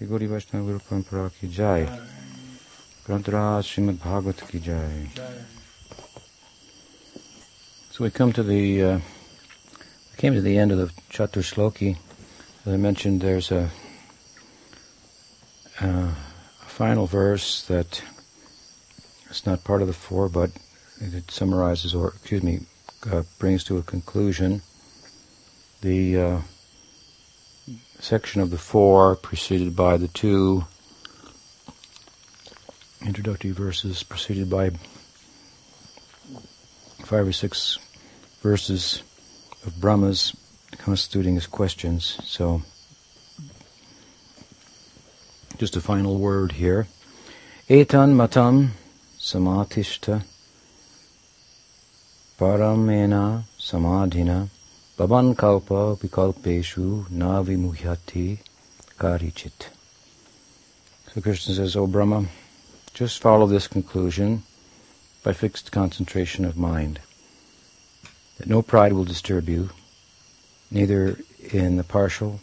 श्री गौरी वैष्णव गुरु परंपरा की जय ग्रंथराज श्रीमद भागवत की जय So we come to the uh, we came to the end of the Chaturshloki. As I mentioned, there's a, uh, a final verse that is not part of the four, but it summarizes, or excuse me, uh, brings to a conclusion the uh, section of the four preceded by the two introductory verses, preceded by five or six verses of Brahma's constituting his questions. So, just a final word here. Etan matam samatishta paramena samadhina baban kalpa vikalpeshu na vimuhyati karichit. So Krishna says, O Brahma, just follow this conclusion by fixed concentration of mind that no pride will disturb you, neither in the partial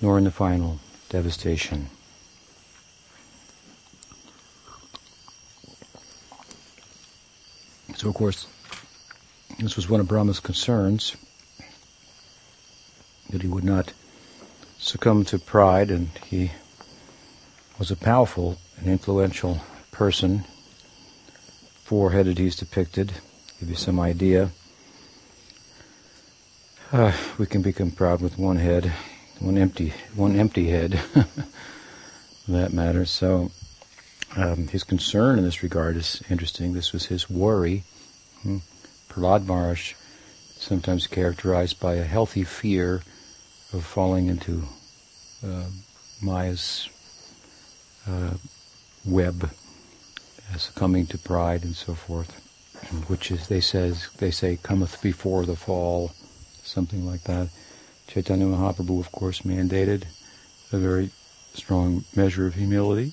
nor in the final devastation. So, of course, this was one of Brahma's concerns that he would not succumb to pride, and he was a powerful and influential person. Four headed he's depicted, give you some idea. Uh, we can become proud with one head, one empty, one empty head, that matter. So um, his concern in this regard is interesting. This was his worry. Hmm. Prahlad Maharaj, sometimes characterized by a healthy fear of falling into uh, Maya's uh, web, succumbing to pride and so forth, which is they says they say cometh before the fall something like that. Chaitanya Mahaprabhu, of course, mandated a very strong measure of humility.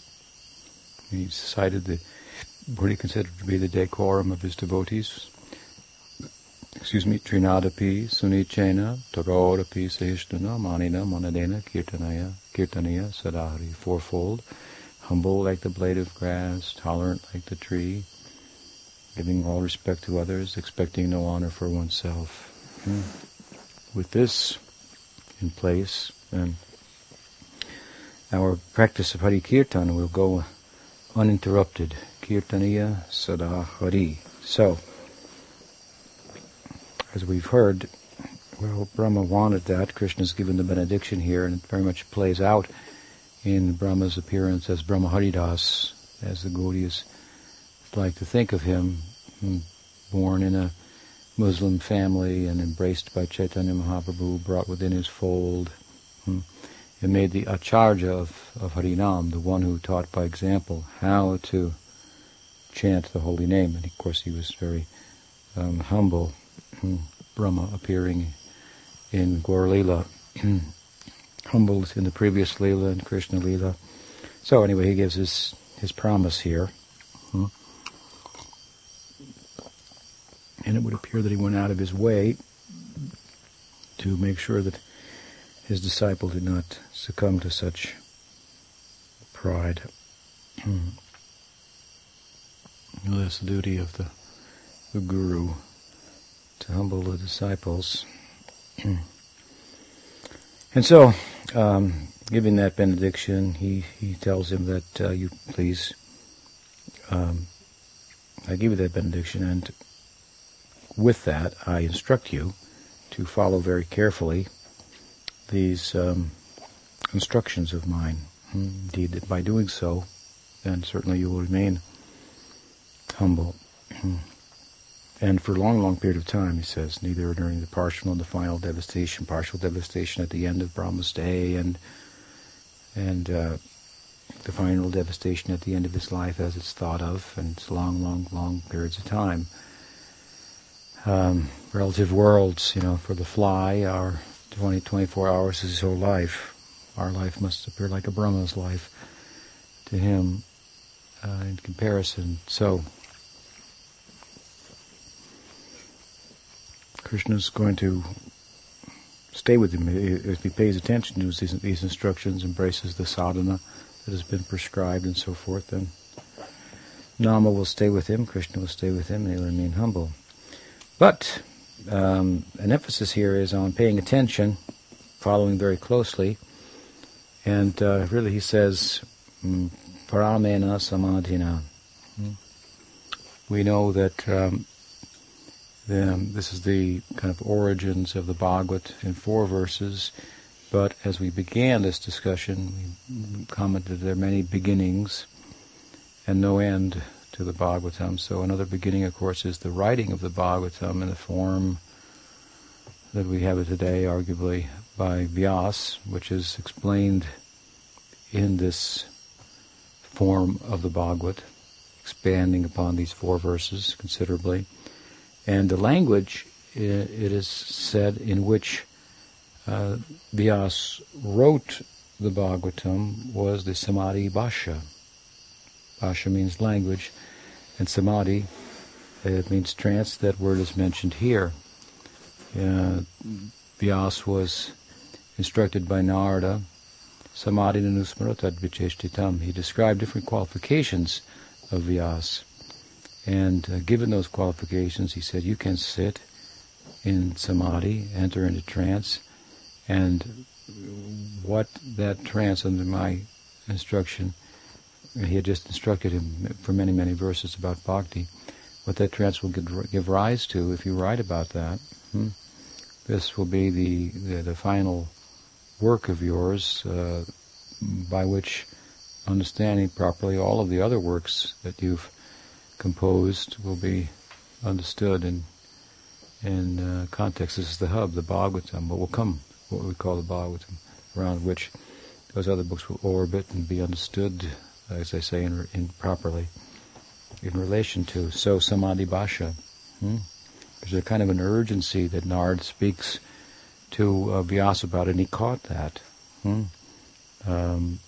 He cited the, what he considered to be the decorum of his devotees. Excuse me, Trinadapi, Sunichena, Tagodapi, Sahishtuna, Manina, Manadena, Kirtanaya, Kirtanaya, Sadhari, fourfold, humble like the blade of grass, tolerant like the tree, giving all respect to others, expecting no honor for oneself. Hmm with this in place, then our practice of Hari Kirtan will go uninterrupted. Kirtaniya Sada Hari. So, as we've heard, well, Brahma wanted that. Krishna's given the benediction here, and it very much plays out in Brahma's appearance as Brahma Haridas, as the Gaudiyas like to think of him, hmm, born in a Muslim family and embraced by Chaitanya Mahaprabhu, brought within his fold. Hmm. and made the acharya of, of Harinam, the one who taught by example how to chant the holy name. And of course he was very um, humble. Hmm. Brahma appearing in Gaur Leela, humbled in the previous Leela and Krishna Leela. So anyway, he gives his, his promise here. Hmm. And it would appear that he went out of his way to make sure that his disciple did not succumb to such pride. well, that's the duty of the, the guru to humble the disciples. and so, um, giving that benediction, he, he tells him that uh, you please, um, I give you that benediction, and with that, I instruct you to follow very carefully these um, instructions of mine. Indeed, that by doing so, then certainly you will remain humble. And for a long, long period of time, he says, neither during the partial nor the final devastation, partial devastation at the end of Brahma's day, and and uh, the final devastation at the end of his life as it's thought of, and it's long, long, long periods of time um, relative worlds. You know, for the fly, our 20, 24 hours is his whole life. Our life must appear like a Brahma's life to him uh, in comparison. So, Krishna is going to stay with him. If he pays attention to these, instructions, embraces the sadhana that has been prescribed and so forth, then Nama will stay with him, Krishna will stay with him, and he'll remain humble. But um, an emphasis here is on paying attention, following very closely, and uh, really he says, mm, paramena samadhina. Hmm? We know that um, the, this is the kind of origins of the Bhagavad in four verses, but as we began this discussion, we commented there are many beginnings and no end to the Bhagavatam. So another beginning, of course, is the writing of the Bhagavatam in the form that we have it today, arguably by Vyas, which is explained in this form of the Bhagavad, expanding upon these four verses considerably. And the language, it is said, in which uh, Vyas wrote the Bhagavatam was the Samadhi Bhasha. Bhasha means language, and Samadhi it means trance. That word is mentioned here. Uh, Vyas was instructed by Narada, Samadhi nanusmaratad vicheshtitam. He described different qualifications of Vyas. And uh, given those qualifications, he said, you can sit in samadhi, enter into trance, and what that trance under my instruction he had just instructed him for many, many verses about bhakti, what that trance will give rise to if you write about that. Hmm? This will be the, the, the, final work of yours uh, by which, understanding properly all of the other works that you've composed, will be understood in in uh, context. This is the hub, the Bhagavatam, what will come, what we call the Bhagavatam, around which those other books will orbit and be understood as I say, in, in properly in relation to. So samadhi bhasha. Hmm? There's a kind of an urgency that Narad speaks to uh, Vyasa about, and he caught that. Hmm? Um,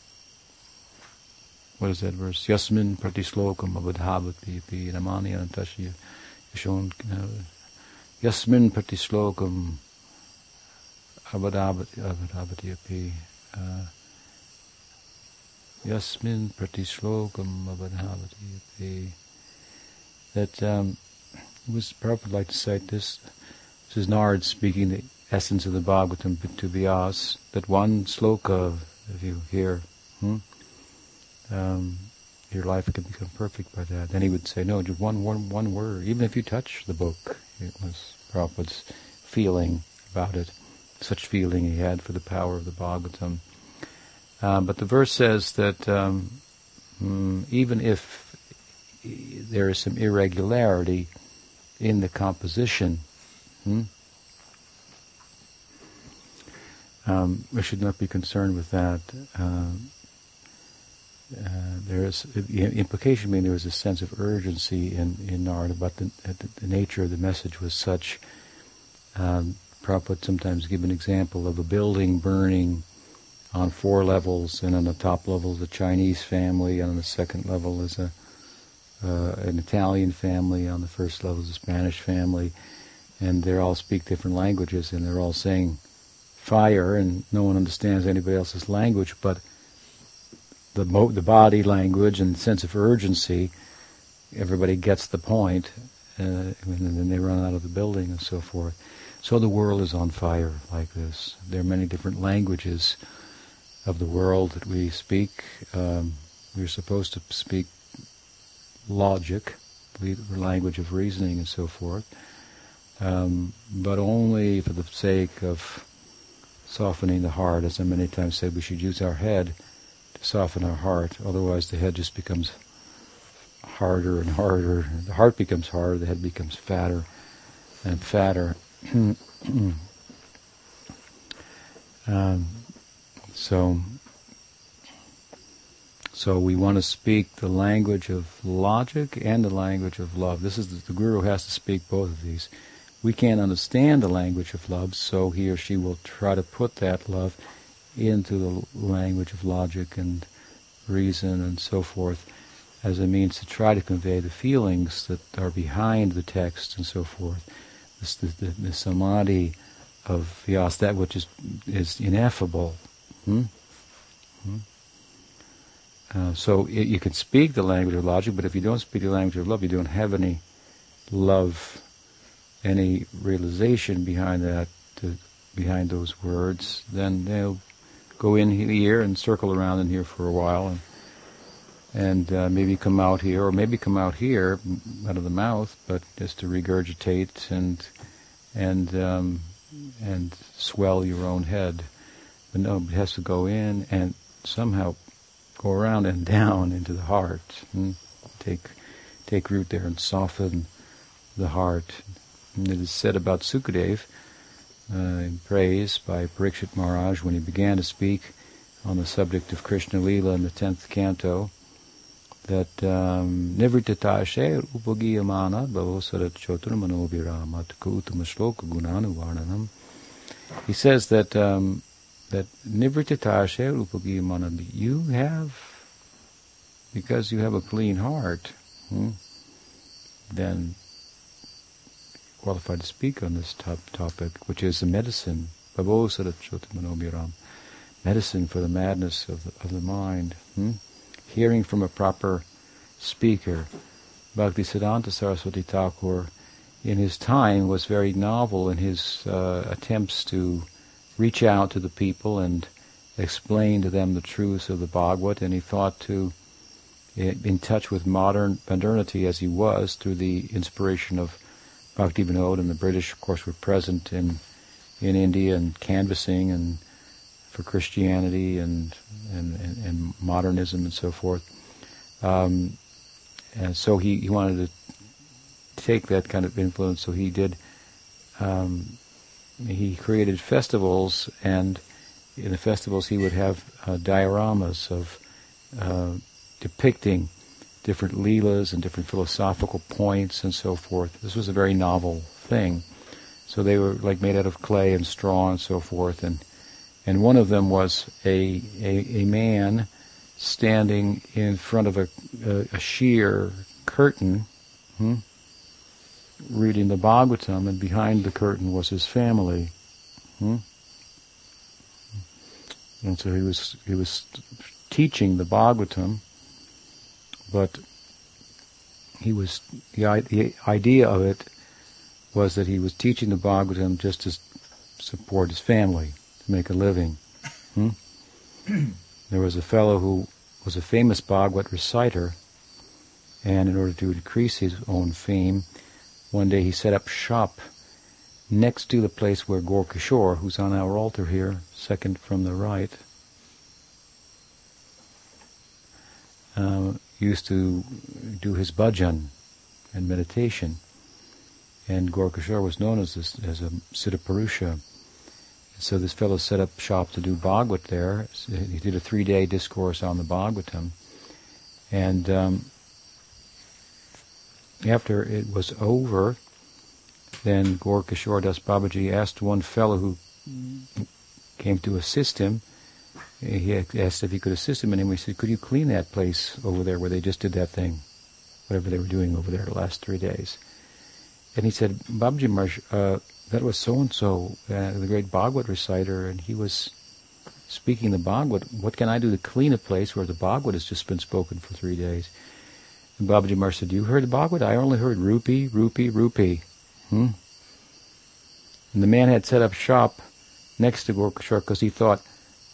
what is that verse? Yasmin pratislokam abadhavati pi namani anantashya yashon Yasmin pratislokam abadhavati api uh, Yasmin pratishlokam avadhavati That um, it was probably like to cite this. This is Narad speaking the essence of the Bhagavatam to Vyas. That one sloka, if you hear, hmm, um, your life can become perfect by that. Then he would say, no, just one, one, one word. Even if you touch the book, it was Prabhupada's feeling about it. Such feeling he had for the power of the Bhagavatam. Uh, but the verse says that um, mm, even if there is some irregularity in the composition, hmm, um, we should not be concerned with that. Uh, uh, there is the implication being there was a sense of urgency in in Narada, but the, the nature of the message was such. Um, Prabhupada sometimes give an example of a building burning on four levels, and on the top level is a Chinese family, and on the second level is a uh, an Italian family, on the first level is a Spanish family, and they all speak different languages, and they're all saying fire, and no one understands anybody else's language, but the mo- the body language and sense of urgency, everybody gets the point, uh, and then they run out of the building and so forth. So the world is on fire like this. There are many different languages of the world that we speak. Um, we're supposed to speak logic, the language of reasoning and so forth, um, but only for the sake of softening the heart. As I many times said, we should use our head to soften our heart. Otherwise, the head just becomes harder and harder. The heart becomes harder. The head becomes fatter and fatter. um, so, so we want to speak the language of logic and the language of love. This is the, the guru has to speak both of these. We can't understand the language of love, so he or she will try to put that love into the language of logic and reason and so forth as a means to try to convey the feelings that are behind the text and so forth. The, the, the samadhi of Vyas, that which is is ineffable. Hmm? Hmm? Uh, so it, you can speak the language of logic, but if you don't speak the language of love, you don't have any love, any realization behind that, to, behind those words, then they'll go in here and circle around in here for a while, and and uh, maybe come out here, or maybe come out here, out of the mouth, but just to regurgitate and and um, and swell your own head. But no, it has to go in and somehow go around and down into the heart. And take take root there and soften the heart. And it is said about Sukadev, in praise by Parikshit Maharaj when he began to speak on the subject of Krishna Lila in the tenth canto, that um, Nivrittatashe upagiyamana bhavosarat choturmanobhiramat kutamashloka gunanuvarnanam. He says that um, that Nivrittatashe upagiyamana, you have, because you have a clean heart, hmm, then qualified to speak on this top topic, which is the medicine, medicine for the madness of the, of the mind. Hmm? Hearing from a proper speaker. Bhaktisiddhanta Saraswati Thakur, in his time, was very novel in his uh, attempts to reach out to the people and explain to them the truths of the Bhagavad, and he thought to, eh, in touch with modern modernity as he was, through the inspiration of Bhakti and the British, of course, were present in in India and canvassing and for Christianity and and, and, and modernism and so forth. Um, and so he, he wanted to take that kind of influence. So he did. Um, he created festivals, and in the festivals he would have uh, dioramas of uh, depicting different leelas and different philosophical points and so forth. This was a very novel thing. So they were like made out of clay and straw and so forth, and and one of them was a a, a man standing in front of a, a, a sheer curtain, hmm, reading the Bhagavatam, and behind the curtain was his family. Hmm? And so he was he was teaching the Bhagavatam but he was the, the idea of it was that he was teaching the Bhagavatam just to support his family, to make a living. Hmm? there was a fellow who was a famous Bhagavat reciter, and in order to increase his own fame, one day he set up shop next to the place where Gorkishore, who's on our altar here, second from the right, uh, used to do his bhajan and meditation. And Gorkashore was known as, this, as a Siddha So this fellow set up shop to do Bhagavad there. He did a three-day discourse on the Bhagavatam. And um, after it was over, then Gorkashore Das Babaji asked one fellow who came to assist him, he asked if he could assist him, and he said, "Could you clean that place over there where they just did that thing, whatever they were doing over there the last three days?" And he said, "Babaji Maharaj, uh, that was so and so, the great Bhagavad reciter, and he was speaking the Bhagavad. What can I do to clean a place where the Bhagavad has just been spoken for three days?" And Babaji Maharaj said, "You heard the Bhagavad? I only heard rupee, rupee, rupee." Hmm? And the man had set up shop next to Gorkashore because he thought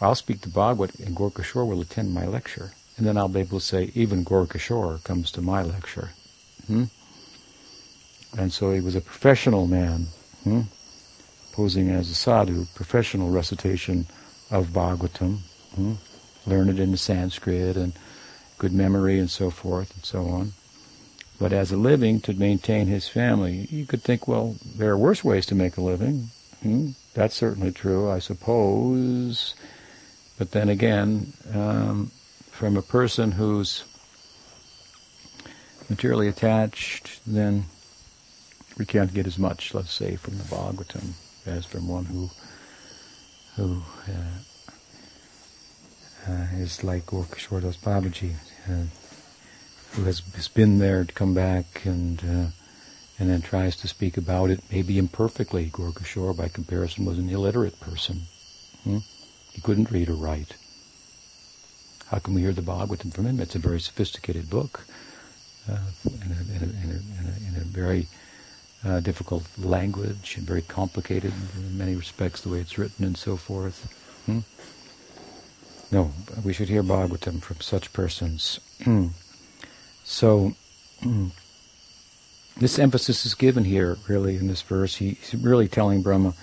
I'll speak to Bhagwat and Gorkashore will attend my lecture. And then I'll be able to say, even Gorkashore comes to my lecture. Hmm? And so he was a professional man, hmm? posing as a sadhu, professional recitation of Bhagavatam, hmm? learned in the Sanskrit and good memory and so forth and so on. But as a living to maintain his family, you could think, well, there are worse ways to make a living. Hmm? That's certainly true, I suppose. But then again, um, from a person who's materially attached, then we can't get as much, let's say, from the Bhagavatam as from one who who uh, uh, is like Gorkashore Das Babaji, uh, who has, been there to come back and uh, and then tries to speak about it, maybe imperfectly. Gorkashore, by comparison, was an illiterate person. Hmm? He couldn't read or write. How can we hear the Bhagavatam from him? It's a very sophisticated book, uh, in, a, in, a, in, a, very uh, difficult language and very complicated in many respects, the way it's written and so forth. Hmm? No, we should hear Bhagavatam from such persons. so, this emphasis is given here, really, in this verse. He's really telling Brahma,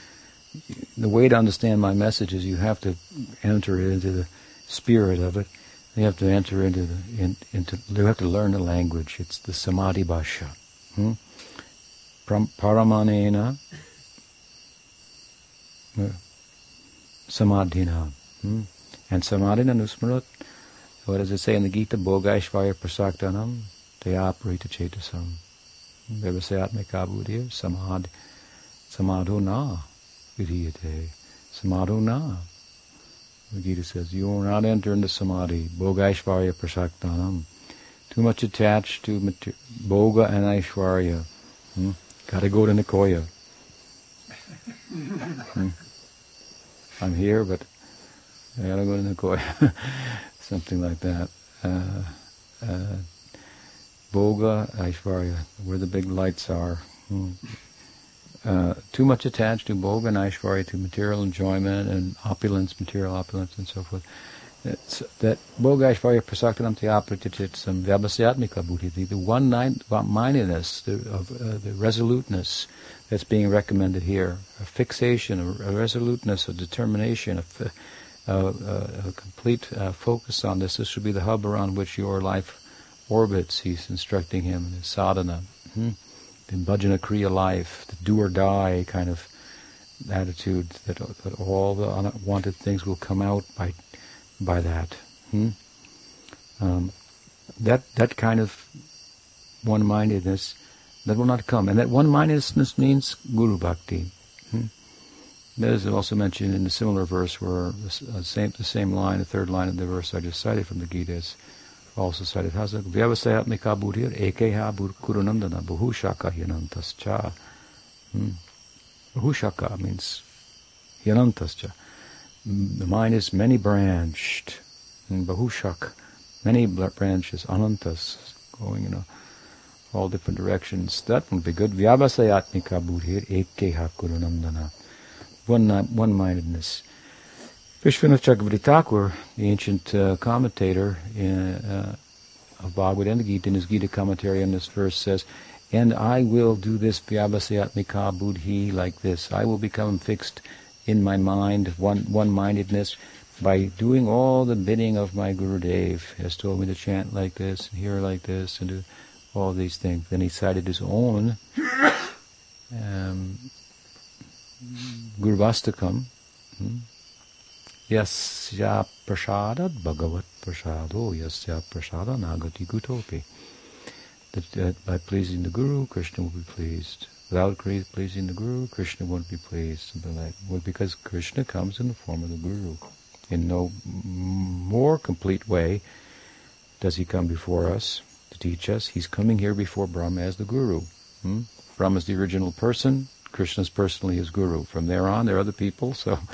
the way to understand my message is you have to enter into the spirit of it. You have to enter into the, in, into, you have to learn the language. It's the samadhi bhasha. Hmm? Paramanena uh, samadhina. Hmm? And samadhina nusmarat, what does it say in the Gita? Bhogaishvaya prasaktanam tayaprita chetasam. Vyavasayatmika buddhir samad samadho na vidhiyate. Samadho na. The Gita says, you will not enter into samadhi. Bhogaishvarya prasaktanam. Too much attached to mater- and aishvarya. Hmm? Gotta go to Nicoya. hmm? I'm here, but I gotta go to Nicoya. Something like that. Uh, uh, Bhoga, Aishvarya, where the big lights are. Hmm. Uh, too much attached to Bhoga and Aishvarya, to material enjoyment and opulence, material opulence and so forth. It's that Bhoga Aishvarya Prasaktanam Tyapratititsam Vyabhasyatmika Buddhi, the one mindedness, the, of, uh, the resoluteness that's being recommended here, a fixation, a, a resoluteness, a determination, a, a, a complete uh, focus on this. This should be the hub around which your life orbits, he's instructing him in his sadhana. Hmm? The bhajana kriya life, the do or die kind of attitude that, that all the unwanted things will come out by by that. Hmm? Um, that that kind of one-mindedness that will not come, and that one-mindedness means guru bhakti. Hmm? That is also mentioned in a similar verse where the uh, same the same line, the third line of the verse I just cited from the Gita is also cited Hasa Vyavasayatmika buddhir ekeha kurunandana buhushaka hyanantascha. Hmm. Buhushaka means hyanantascha. The mind is many branched. And bahushak, many branches, anantas, going in all different directions. That would be good. Vyavasayatmika buddhir ekeha kurunandana. One, one-mindedness. Vishwanath the ancient uh, commentator in, uh, of Bhagavad and the Gita, in his Gita commentary on this verse says, and I will do this vyabhasyatmika buddhi like this. I will become fixed in my mind, one one-mindedness, by doing all the bidding of my Guru Dev. He has told me to chant like this, and hear like this, and do all these things. Then he cited his own um, Gurvastakam, hmm? Yasya prasadat bhagavat prasado yasya prasada nagati gutopi. That uh, by pleasing the Guru, Krishna will be pleased. Without pleasing the Guru, Krishna won't be pleased. Something like Well, because Krishna comes in the form of the Guru. In no more complete way does he come before us to teach us. He's coming here before Brahma as the Guru. Hmm? Brahma is the original person. Krishna's personally his Guru. From there on, there are other people, so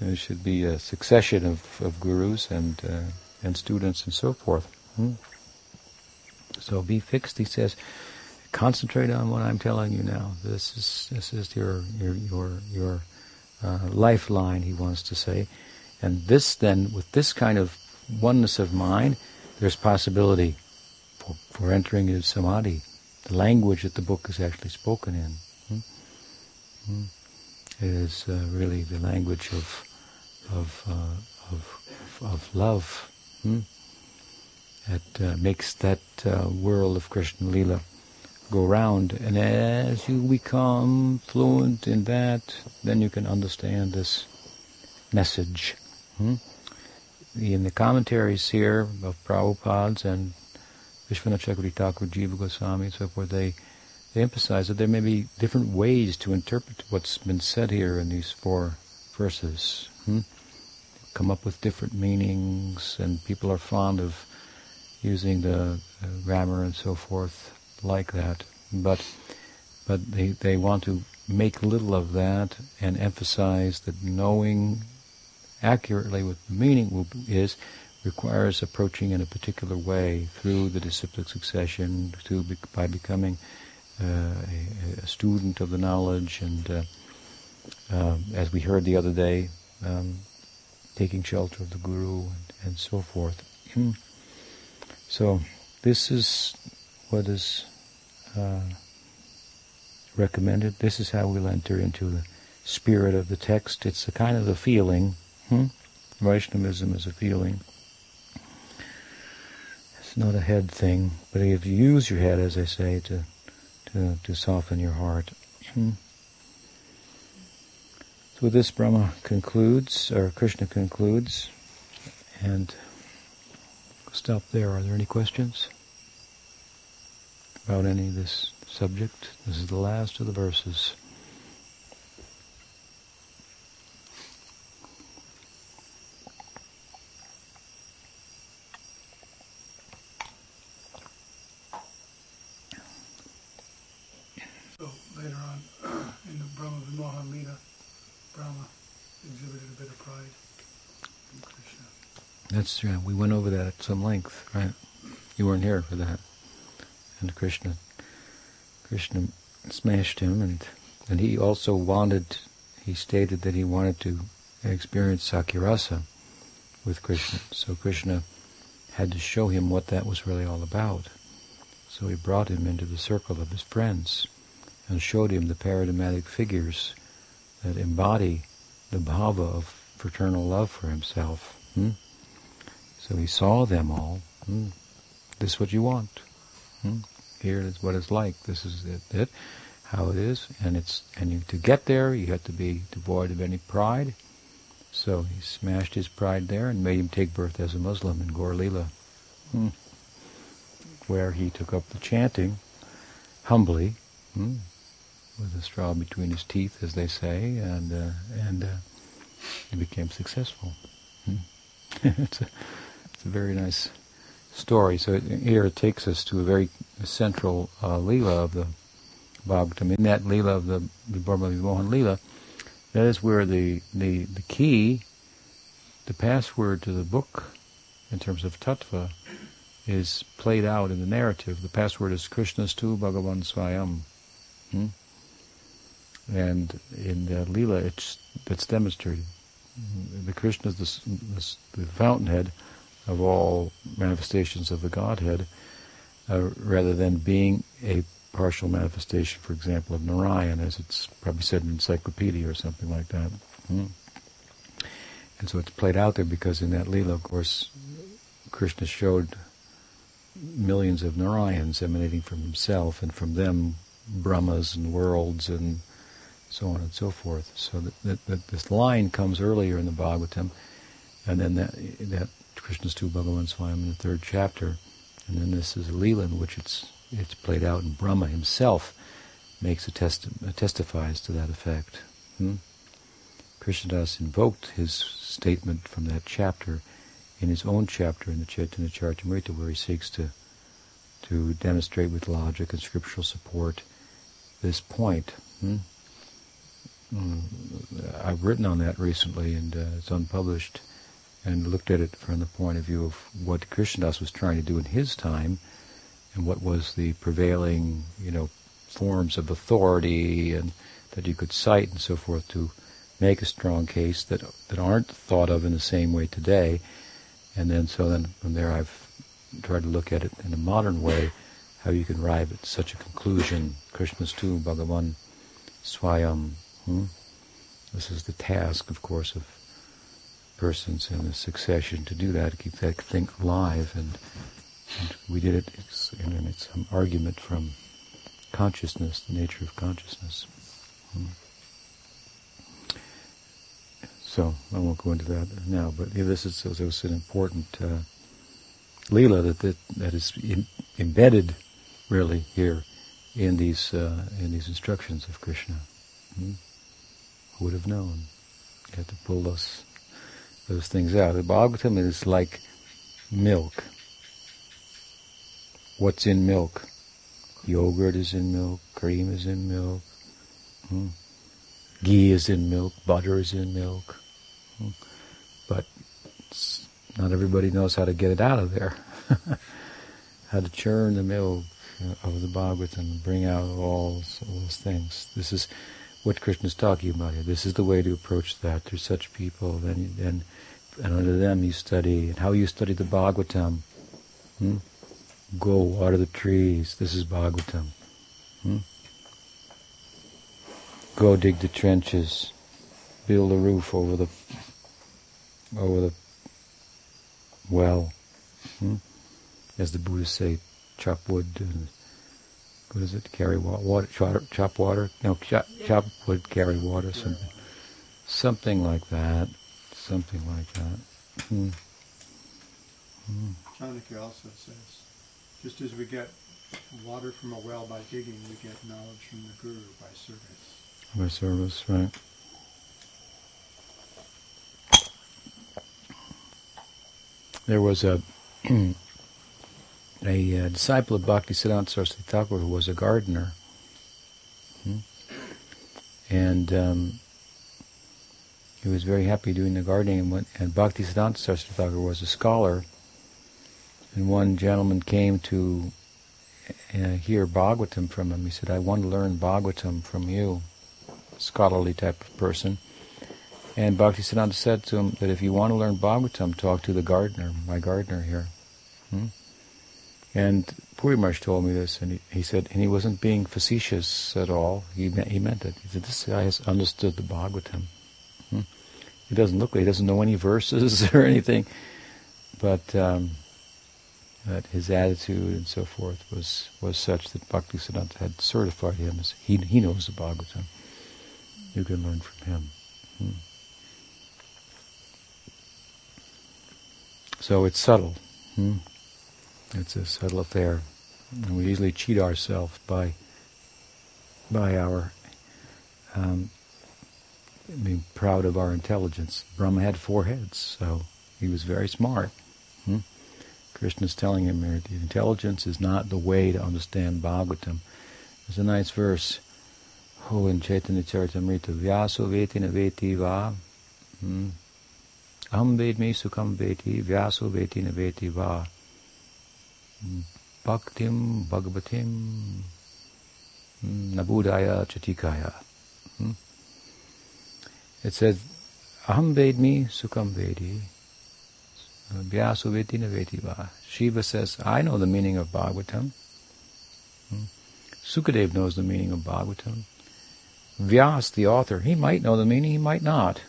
there should be a succession of, of gurus and uh, and students and so forth. Hmm? So be fixed, he says. Concentrate on what I'm telling you now. This is this is your your your your uh, lifeline. He wants to say, and this then with this kind of oneness of mind, there's possibility for, for entering into samadhi, the language that the book is actually spoken in. Hmm? Hmm? It is uh, really the language of of uh, of, of love. Hmm? That uh, makes that uh, world of Krishna Lila go round, and as you become fluent in that, then you can understand this message. Hmm? In the commentaries here of Prabhupada's and Vishwanath Chakravarti Thakur, Jiva Goswami, and so forth, they they emphasize that there may be different ways to interpret what's been said here in these four verses. Hmm? Come up with different meanings, and people are fond of using the grammar and so forth like that. But but they, they want to make little of that and emphasize that knowing accurately what the meaning is requires approaching in a particular way through the disciplic succession, to by becoming a, a, student of the knowledge, and uh, uh, as we heard the other day, um, taking shelter of the guru and, and so forth. Hmm. so this is what is uh, recommended. This is how we'll enter into the spirit of the text. It's a kind of a feeling. Hmm? Vaishnavism is a feeling. It's not a head thing, but if you use your head, as I say, to to, soften your heart. Hmm? So this Brahma concludes, or Krishna concludes, and stop there. Are there any questions about any of this subject? This is the last of the verses. So later on in the Brahma Vimohan Lila, Brahma exhibited a bit of pride in Krishna. That's true. We went over that at some length, right? You weren't here for that. And Krishna, Krishna smashed him, and and he also wanted. He stated that he wanted to experience Sakhya rasa with Krishna. So Krishna had to show him what that was really all about. So he brought him into the circle of his friends and showed him the paradigmatic figures that embody the bhava of fraternal love for himself. Hmm? So he saw them all. Hmm? This is what you want. Hmm? Here is what it's like. This is it, it, how it is, and it's and you, to get there, you have to be devoid of any pride. So he smashed his pride there and made him take birth as a Muslim in Gaur Lila, hmm. where he took up the chanting humbly, hmm, with a straw between his teeth, as they say, and uh, and uh, he became successful. Hmm. it's a very nice story. So it, here it takes us to a very central uh, lila of the Bhagavatam. In that lila of the, the Brahma Mohan lila, that is where the, the, the key, the password to the book in terms of tattva is played out in the narrative. The password is Krishnastu Bhagavan Swayam. Hmm? And in the Leela, it's, it's demonstrated. The Krishna is the, the, the fountainhead of all manifestations of the Godhead, uh, rather than being a partial manifestation, for example, of Narayan, as it's probably said in encyclopedia or something like that. Hmm. And so it's played out there because in that Leela, of course, Krishna showed millions of Narayans emanating from himself, and from them, Brahmas and worlds and so on and so forth. So that, that, that this line comes earlier in the Bhagavatam, and then that, that Krishnastu Bhagavan Swayam in the third chapter, and then this is in which it's it's played out, and Brahma himself makes a testi- testifies to that effect. Hmm? Krishnadas invoked his statement from that chapter in his own chapter in the Chaitanya Charitamrita, where he seeks to to demonstrate with logic and scriptural support this point. Hmm? Mm, I've written on that recently, and uh, it's unpublished, and looked at it from the point of view of what Krishnadas was trying to do in his time, and what was the prevailing, you know, forms of authority and that you could cite and so forth to make a strong case that that aren't thought of in the same way today. And then so then from there I've tried to look at it in a modern way, how you can arrive at such a conclusion. Krishnastu Bhagavan Swayam Hmm? This is the task, of course, of persons in the succession to do that, keep that thing alive. And, and we did it, it's, and it's an argument from consciousness, the nature of consciousness. Hmm. So I won't go into that now, but yeah, this is, this is an important uh, lila that, that that is in, embedded, really, here in these uh, in these instructions of Krishna. Hmm? would have known. You have to pull those those things out. The Bhagavatam is like milk. What's in milk? Yogurt is in milk, cream is in milk, hmm? ghee is in milk, butter is in milk. Hmm? But not everybody knows how to get it out of there. how to churn the milk of the Bhagavatam and bring out all those, all those things. This is what Krishna is talking about here. This is the way to approach that through such people. Then, and, and under them you study. And how you study the Bhagavatam. Hmm? Go water the trees. This is Bhagavatam. Hmm? Go dig the trenches. Build a roof over the over the well. Hmm? As the Buddhists say, chop wood and what is it? Carry water, chop, chop water? No, chop, chop wood, carry water, something, something like that, something like that. Hmm. Hmm. Chanakya also says, just as we get water from a well by digging, we get knowledge from the guru by service. By service, right. There was a a uh, disciple of Bhaktisiddhanta Saraswati Thakur who was a gardener. Hmm? And um, he was very happy doing the gardening. And, went, and Bhaktisiddhanta Saraswati Thakur was a scholar. And one gentleman came to uh, hear Bhagavatam from him. He said, I want to learn Bhagavatam from you, scholarly type of person. And Bhaktisiddhanta said to him that if you want to learn Bhagavatam, talk to the gardener, my gardener here. Hmm? And Puri told me this, and he, he, said, and he wasn't being facetious at all. He meant, he meant it. He said, this guy has understood the Bhagavatam. Hmm? He doesn't look like he doesn't know any verses or anything, but um, that his attitude and so forth was was such that Bhakti Siddhanta had certified him as he he knows the Bhagavatam. You can learn from him. Hmm. So it's subtle. Hmm? It's a subtle affair. And we easily cheat ourselves by by our um, being proud of our intelligence. Brahma had four heads, so he was very smart. Hmm? Krishna's telling him here, intelligence is not the way to understand Bhagavatam. There's a nice verse. Oh, in Chaitanya Charitamrita, Vyaso veti na veti va. Hmm? Aham vedmi sukham veti, Vyaso veti na veti va. Bhaktim Bhagavatim Nabudaya Chatikaya. Hmm? It says, Aham Vedmi Sukham Vedi. Vyasu Vedi Navetiva. Shiva says, I know the meaning of Bhagavatam. Hmm? Sukadev knows the meaning of Bhagavatam. Vyas, the author, he might know the meaning, he might not.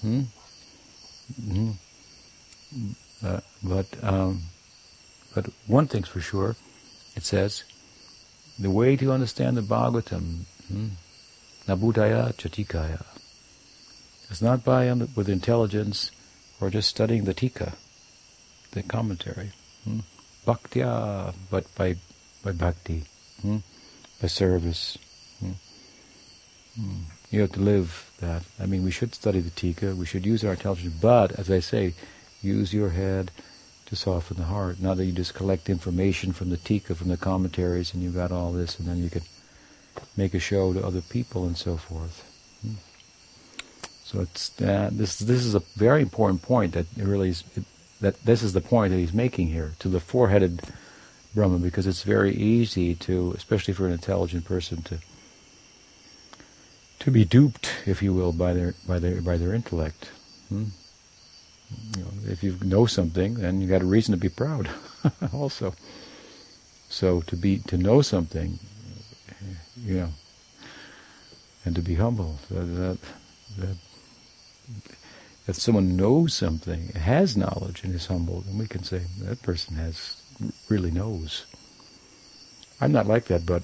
Hmm? Mm-hmm. Uh, but um, but one thing's for sure, it says, the way to understand the Bhagavatam, hmm, Nabudaya Chatikaya, is not by with intelligence or just studying the tika, the commentary, hmm, but by by bhakti, hmm, by service. Hmm. Hmm. You have to live that. I mean, we should study the tika, we should use our intelligence, but as I say, use your head, to soften the heart. Not that you just collect information from the tika, from the commentaries, and you've got all this, and then you can make a show to other people and so forth. Hmm. So it's uh, this. This is a very important point that really is it, that this is the point that he's making here to the four-headed Brahma, because it's very easy to, especially for an intelligent person, to to be duped, if you will, by their by their by their intellect. Hmm? You know, if you know something, then you got a reason to be proud, also. So to be to know something, you know, and to be humble, that that, that if someone knows something, has knowledge, and is humble, then we can say that person has really knows. I'm not like that, but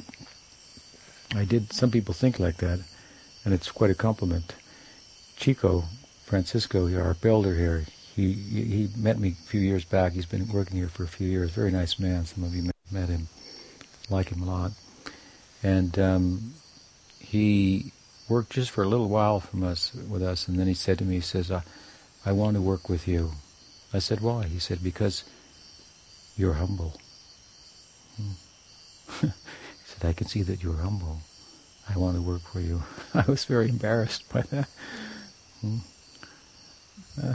I did. Some people think like that, and it's quite a compliment. Chico Francisco, our builder here, he he met me a few years back. He's been working here for a few years. Very nice man. Some of you met him, like him a lot. And um, he worked just for a little while from us with us, and then he said to me, he says, I, I want to work with you. I said, why? He said, because you're humble. Hmm. said, I can see that you're humble. I want to work for you. I was very embarrassed by that. Hmm. Uh,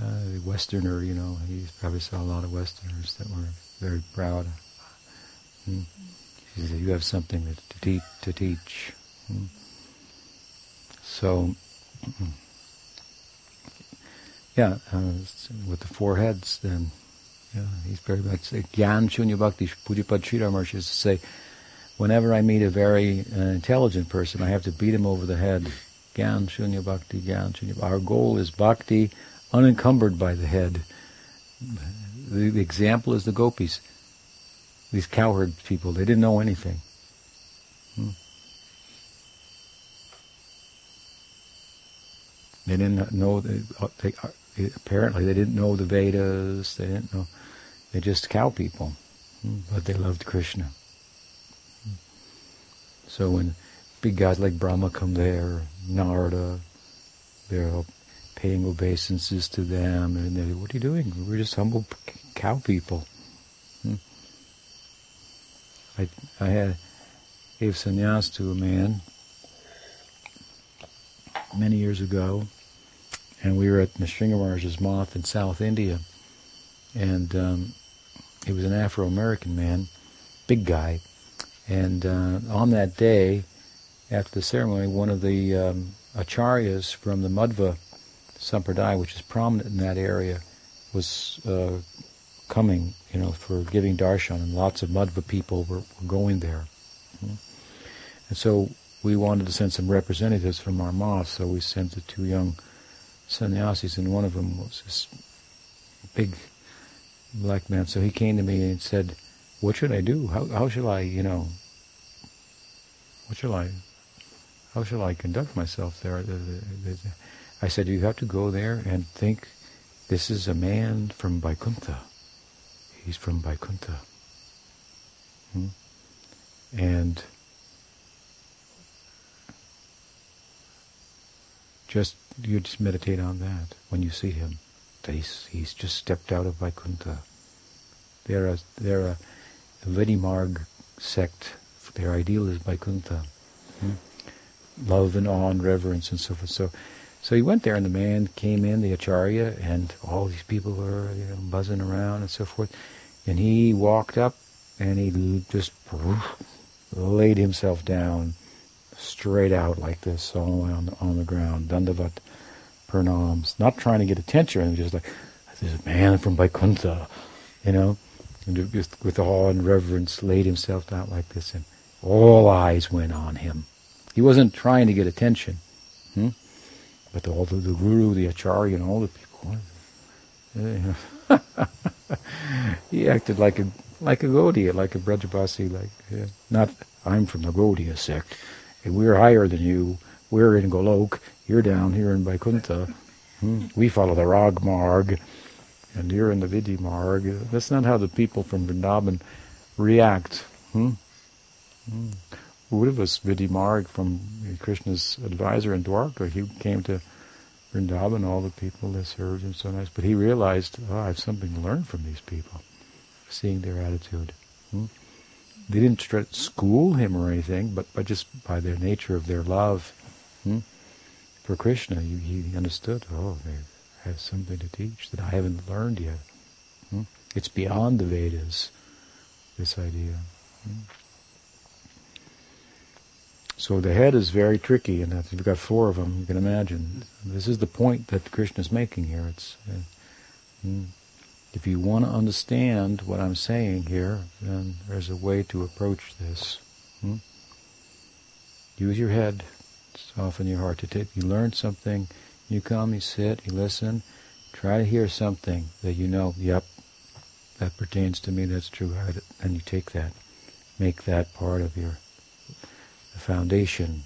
uh, the Westerner, you know, he probably saw a lot of Westerners that were very proud. Hmm. He said, "You have something to, te- to teach." Hmm. So, hmm. yeah, uh, with the four heads, then, yeah, he's very much Gyan Shunya Bhakti. Pujapad Sridhar used to say, whenever I meet a very uh, intelligent person, I have to beat him over the head. Gyan Shunya Bhakti, Gyan Shunya. Our goal is Bhakti unencumbered by the head. The, the example is the gopis. These cowherd people, they didn't know anything. Hmm. They didn't know. They, they, apparently, they didn't know the Vedas. They didn't know. They're just cow people, hmm. but they loved Krishna. Hmm. So when big guys like Brahma come there, Narada, they're all paying obeisances to them, and they, what are you doing? We're just humble cow people. Hmm. I I had gave sannyas to a man many years ago, and we were at Maharaj's math in South India, and um, he was an Afro-American man, big guy, and uh, on that day, after the ceremony, one of the um, acharyas from the Madhva Sampradaya, which is prominent in that area, was uh, coming, you know, for giving darshan, and lots of Madhva people were, were going there. Mm-hmm. And so we wanted to send some representatives from our mosque, so we sent the two young sannyasis, and one of them was this big black man. So he came to me and said, "What should I do? How, how shall I, you know, what shall I, how shall I conduct myself there?" I said, you have to go there and think, this is a man from Vaikuntha. He's from Vaikuntha. Hmm? And just you just meditate on that when you see him. That he's, he's just stepped out of Vaikuntha. They're a, they're a, Vidhi Marg sect. Their ideal is Vaikuntha. Hmm? Love and awe and reverence and so forth. So so he went there, and the man came in, the acharya, and all these people were you know, buzzing around and so forth. And he walked up, and he just laid himself down, straight out like this, all on the, on the ground, dandavat pranams, not trying to get attention, just like this man from Vaikuntha, you know, and just with awe and reverence laid himself down like this, and all eyes went on him. He wasn't trying to get attention. But all the, the guru, the acharya, and all the people, he acted like a like a Gaudiya, like a Brajabasi, like yeah. not I'm from the Gaudiya sect, and we're higher than you. We're in Golok, you're down here in Vaikuntha. Hmm? We follow the Rag Marg, and you're in the Vidhi Marg. That's not how the people from Vrindavan react. Hmm? Hmm. Uddhava's Vidimarg from Krishna's advisor in Dwarka, he came to Vrindavan, all the people that served him so nice, but he realized, oh, I have something to learn from these people, seeing their attitude. Hmm? They didn't try to school him or anything, but, but just by their nature of their love hmm? for Krishna, he, he understood, oh, they have something to teach that I haven't learned yet. Hmm? It's beyond the Vedas, this idea. So the head is very tricky, and if you've got four of them, you can imagine. This is the point that Krishna is making here. It's uh, hmm. if you want to understand what I'm saying here, then there's a way to approach this. Hmm? Use your head, soften your heart. To take, you learn something, you come, you sit, you listen, try to hear something that you know. Yep, that pertains to me. That's true. And you take that, make that part of your the foundation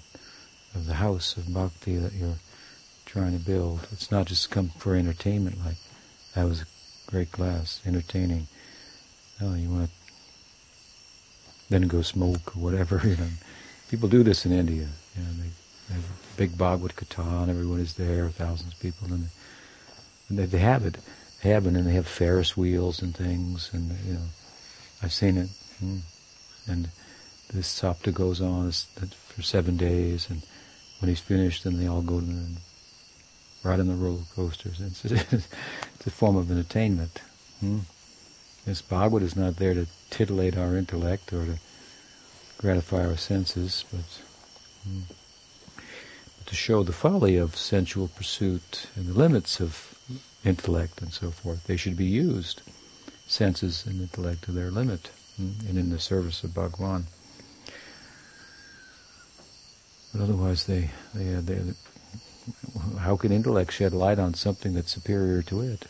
of the house of bhakti that you're trying to build. It's not just come for entertainment like that was a great class, entertaining. No, you want to then go smoke or whatever, you know. People do this in India. You know, they, they have a big Bhagavad Gita and everyone is there, thousands of people, and, and they, they have it. They have it, and they have Ferris wheels and things, and you know, I've seen it. Hmm. And this saptah goes on for seven days, and when he's finished, then they all go to ride on the roller coasters. It's, it's a form of entertainment. Hmm? This Bhagavad is not there to titillate our intellect or to gratify our senses, but, hmm, but to show the folly of sensual pursuit and the limits of intellect and so forth. They should be used, senses and intellect to their limit, hmm, and in the service of Bhagwan. But otherwise, they, they, uh, they, how can intellect shed light on something that's superior to it?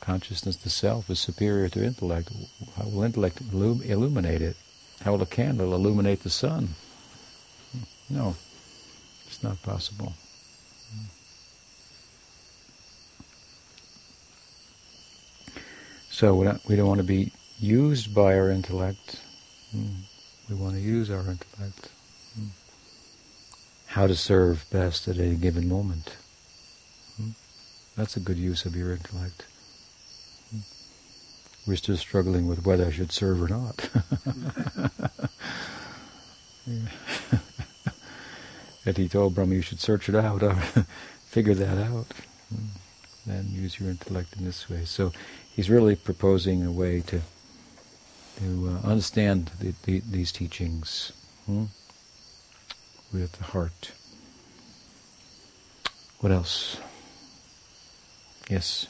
Consciousness, the self, is superior to intellect. How will intellect illuminate it? How will a candle illuminate the sun? Hmm, no, it's not possible. Hmm. So we don't want to be used by our intellect. Hmm. We want to use our intellect how to serve best at any given moment. Hmm? That's a good use of your intellect. Hmm? We're still struggling with whether I should serve or not. that he told Brahma, you should search it out, or figure that out, hmm? and use your intellect in this way. So he's really proposing a way to to uh, understand the, the, these teachings. Hmm? With the heart. What else? Yes.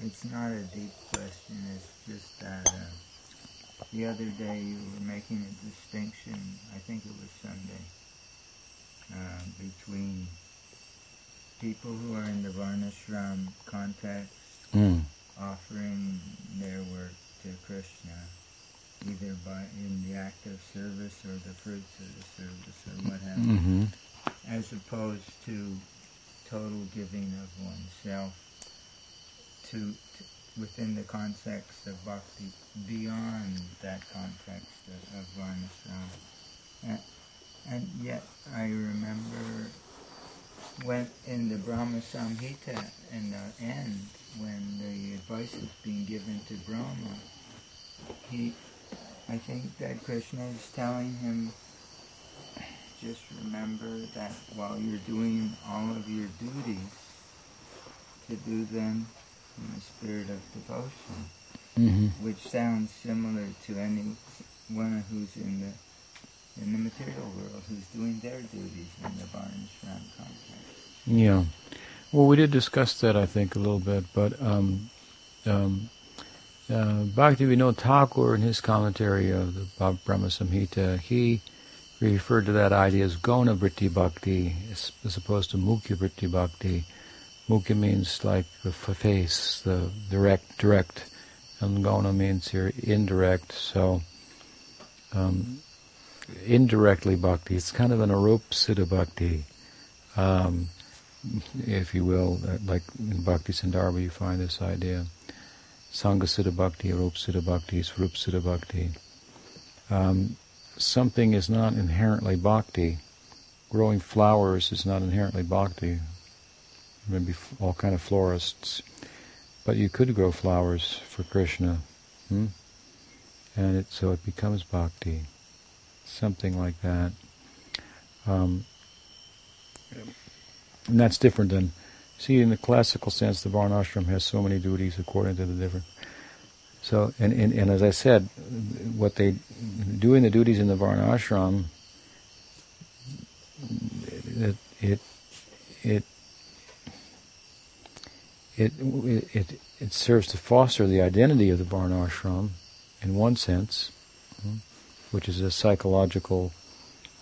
It's not a deep question. It's just that uh, the other day you were making a distinction. I think it was Sunday uh, between people who are in the Varnashram context, mm. offering their work to Krishna either by in the act of service or the fruits of the service or what have you, mm-hmm. as opposed to total giving of oneself to, to, within the context of bhakti, beyond that context of, of. And, and yet I remember when in the Brahma Samhita in the end, when the advice was being given to Brahma, he I think that Krishna is telling him, just remember that while you're doing all of your duties, to do them in the spirit of devotion, mm-hmm. which sounds similar to anyone who's in the in the material world who's doing their duties in the Varnashram context. Yeah. Well, we did discuss that, I think, a little bit, but um, um, uh, Bhaktivinoda Thakur, in his commentary of the Brahma Samhita, he referred to that idea as Gauna Vritti Bhakti as, opposed to Mukhya Vritti Bhakti. Mukhya means like the face, the direct, direct, and Gauna means here indirect. So um, indirectly Bhakti, it's kind of an Arup Siddha Bhakti. Um, if you will, like in Bhakti Sandarbha you find this idea. Sangha Bhakti, Rup Siddha Bhakti, Swarup Siddha Bhakti. Um, something is not inherently bhakti. Growing flowers is not inherently bhakti. Maybe all kind of florists, but you could grow flowers for Krishna, hmm? and it so it becomes bhakti, something like that. Um, and that's different than See, in the classical sense, the varnashram has so many duties according to the different. So, and, and, and as I said, what they doing the duties in the varnashram, it it it it it, it serves to foster the identity of the varnashram, in one sense, which is a psychological,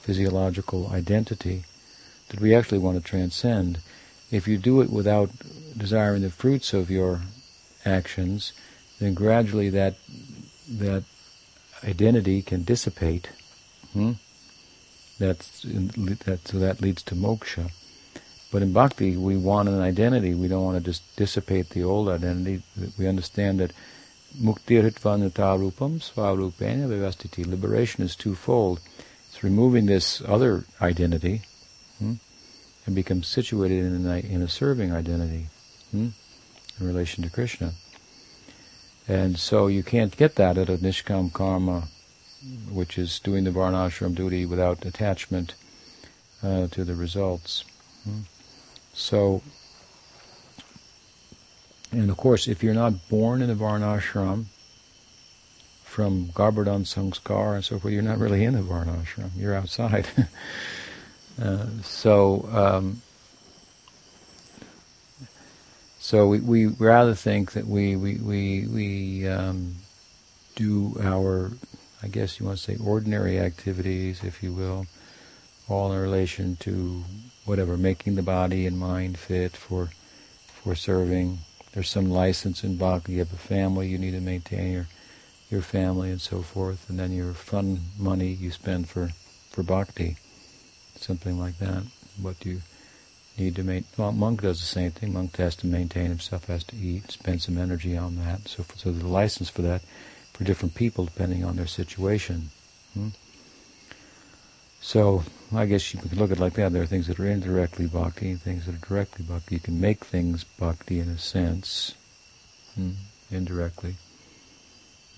physiological identity that we actually want to transcend if you do it without desiring the fruits of your actions, then gradually that that identity can dissipate. Hmm? That's that so that leads to moksha. But in bhakti, we want an identity. We don't want to just dissipate the old identity. We understand that muktirhitvanata rupam svarupena vyavasthitih. Liberation is twofold. It's removing this other identity. Hmm? And become situated in a, in a serving identity hmm, in relation to Krishna. And so you can't get that at a nishkam karma which is doing the varnashram duty without attachment uh, to the results. Hmm. So, and of course, if you're not born in the varnashram, from Garbhadhan Sanskar and so forth, you're not really in the varnashram. You're outside. so, um, so we, we rather think that we we we, we um, do our, I guess you want to say, ordinary activities, if you will, all in relation to whatever, making the body and mind fit for for serving. There's some license in bhakti. You have a family, you need to maintain your your family and so forth, and then your fun money you spend for for bhakti, something like that. What do you need to make? Well, monk does the same thing. Monk has to maintain himself, has to eat, spend some energy on that. So, so the license for that for different people depending on their situation. Hmm? So I guess you could look at it like that. There are things that are indirectly bhakti and things that are directly bhakti. You can make things bhakti in a sense, hmm, indirectly.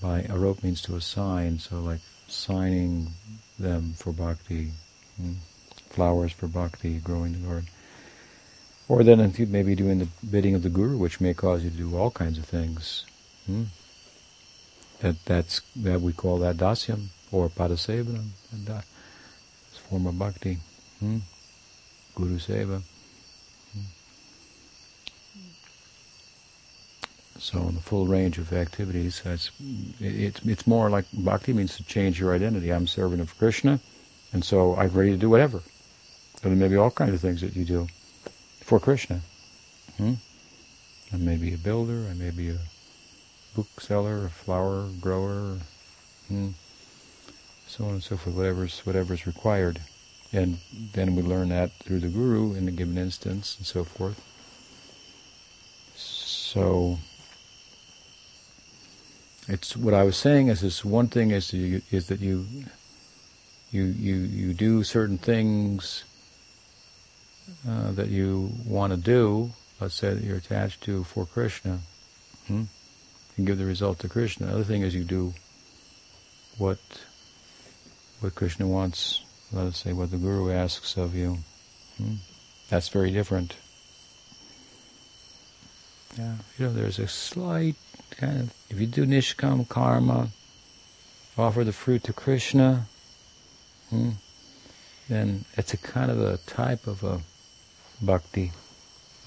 By arope means to assign, so like signing them for bhakti, hmm, flowers for bhakti, growing the garden. Or then maybe doing the bidding of the guru, which may cause you to do all kinds of things. Hmm? That that's that we call that dasyam or padasevanam. Is a form of bhakti. Hmm? Guru seva. Hmm? So in the full range of activities, it's, it's it's more like bhakti means to change your identity. I'm servant of Krishna, and so I'm ready to do whatever. There may be all kinds of things that you do for Krishna. Hmm? I may be a builder, I may be a bookseller, a flower grower, hmm, so on and so forth, whatever's, whatever's required. And then we learn that through the guru in a given instance and so forth. So it's what I was saying is this one thing is you, is that you you you you do certain things uh, that you want to do. Let's say that you're attached to for Krishna. Hmm? and give the result to Krishna. The other thing is you do what what Krishna wants. Let us say what the Guru asks of you. Hmm? That's very different. Yeah, you know, there's a slight kind of if you do nishkam karma, offer the fruit to Krishna, hmm, then it's a kind of a type of a bhakti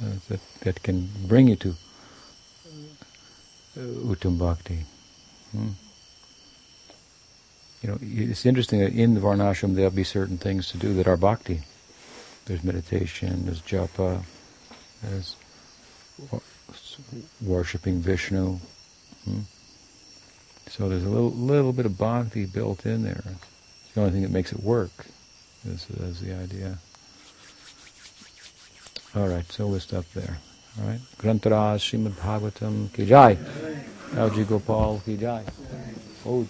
uh, that that can bring you to Uttam Bhakti. Hmm. You know, it's interesting that in the Varnashram there'll be certain things to do that are bhakti. There's meditation, there's japa, there's worshipping Vishnu. Hmm. So there's a little, little bit of bhakti built in there. It's the only thing that makes it work. Is, is the idea. All right, so we'll stop there. All right, Grantharaj Srimad Bhagavatam ki jai. L.G. Gopal ki jai. Oh.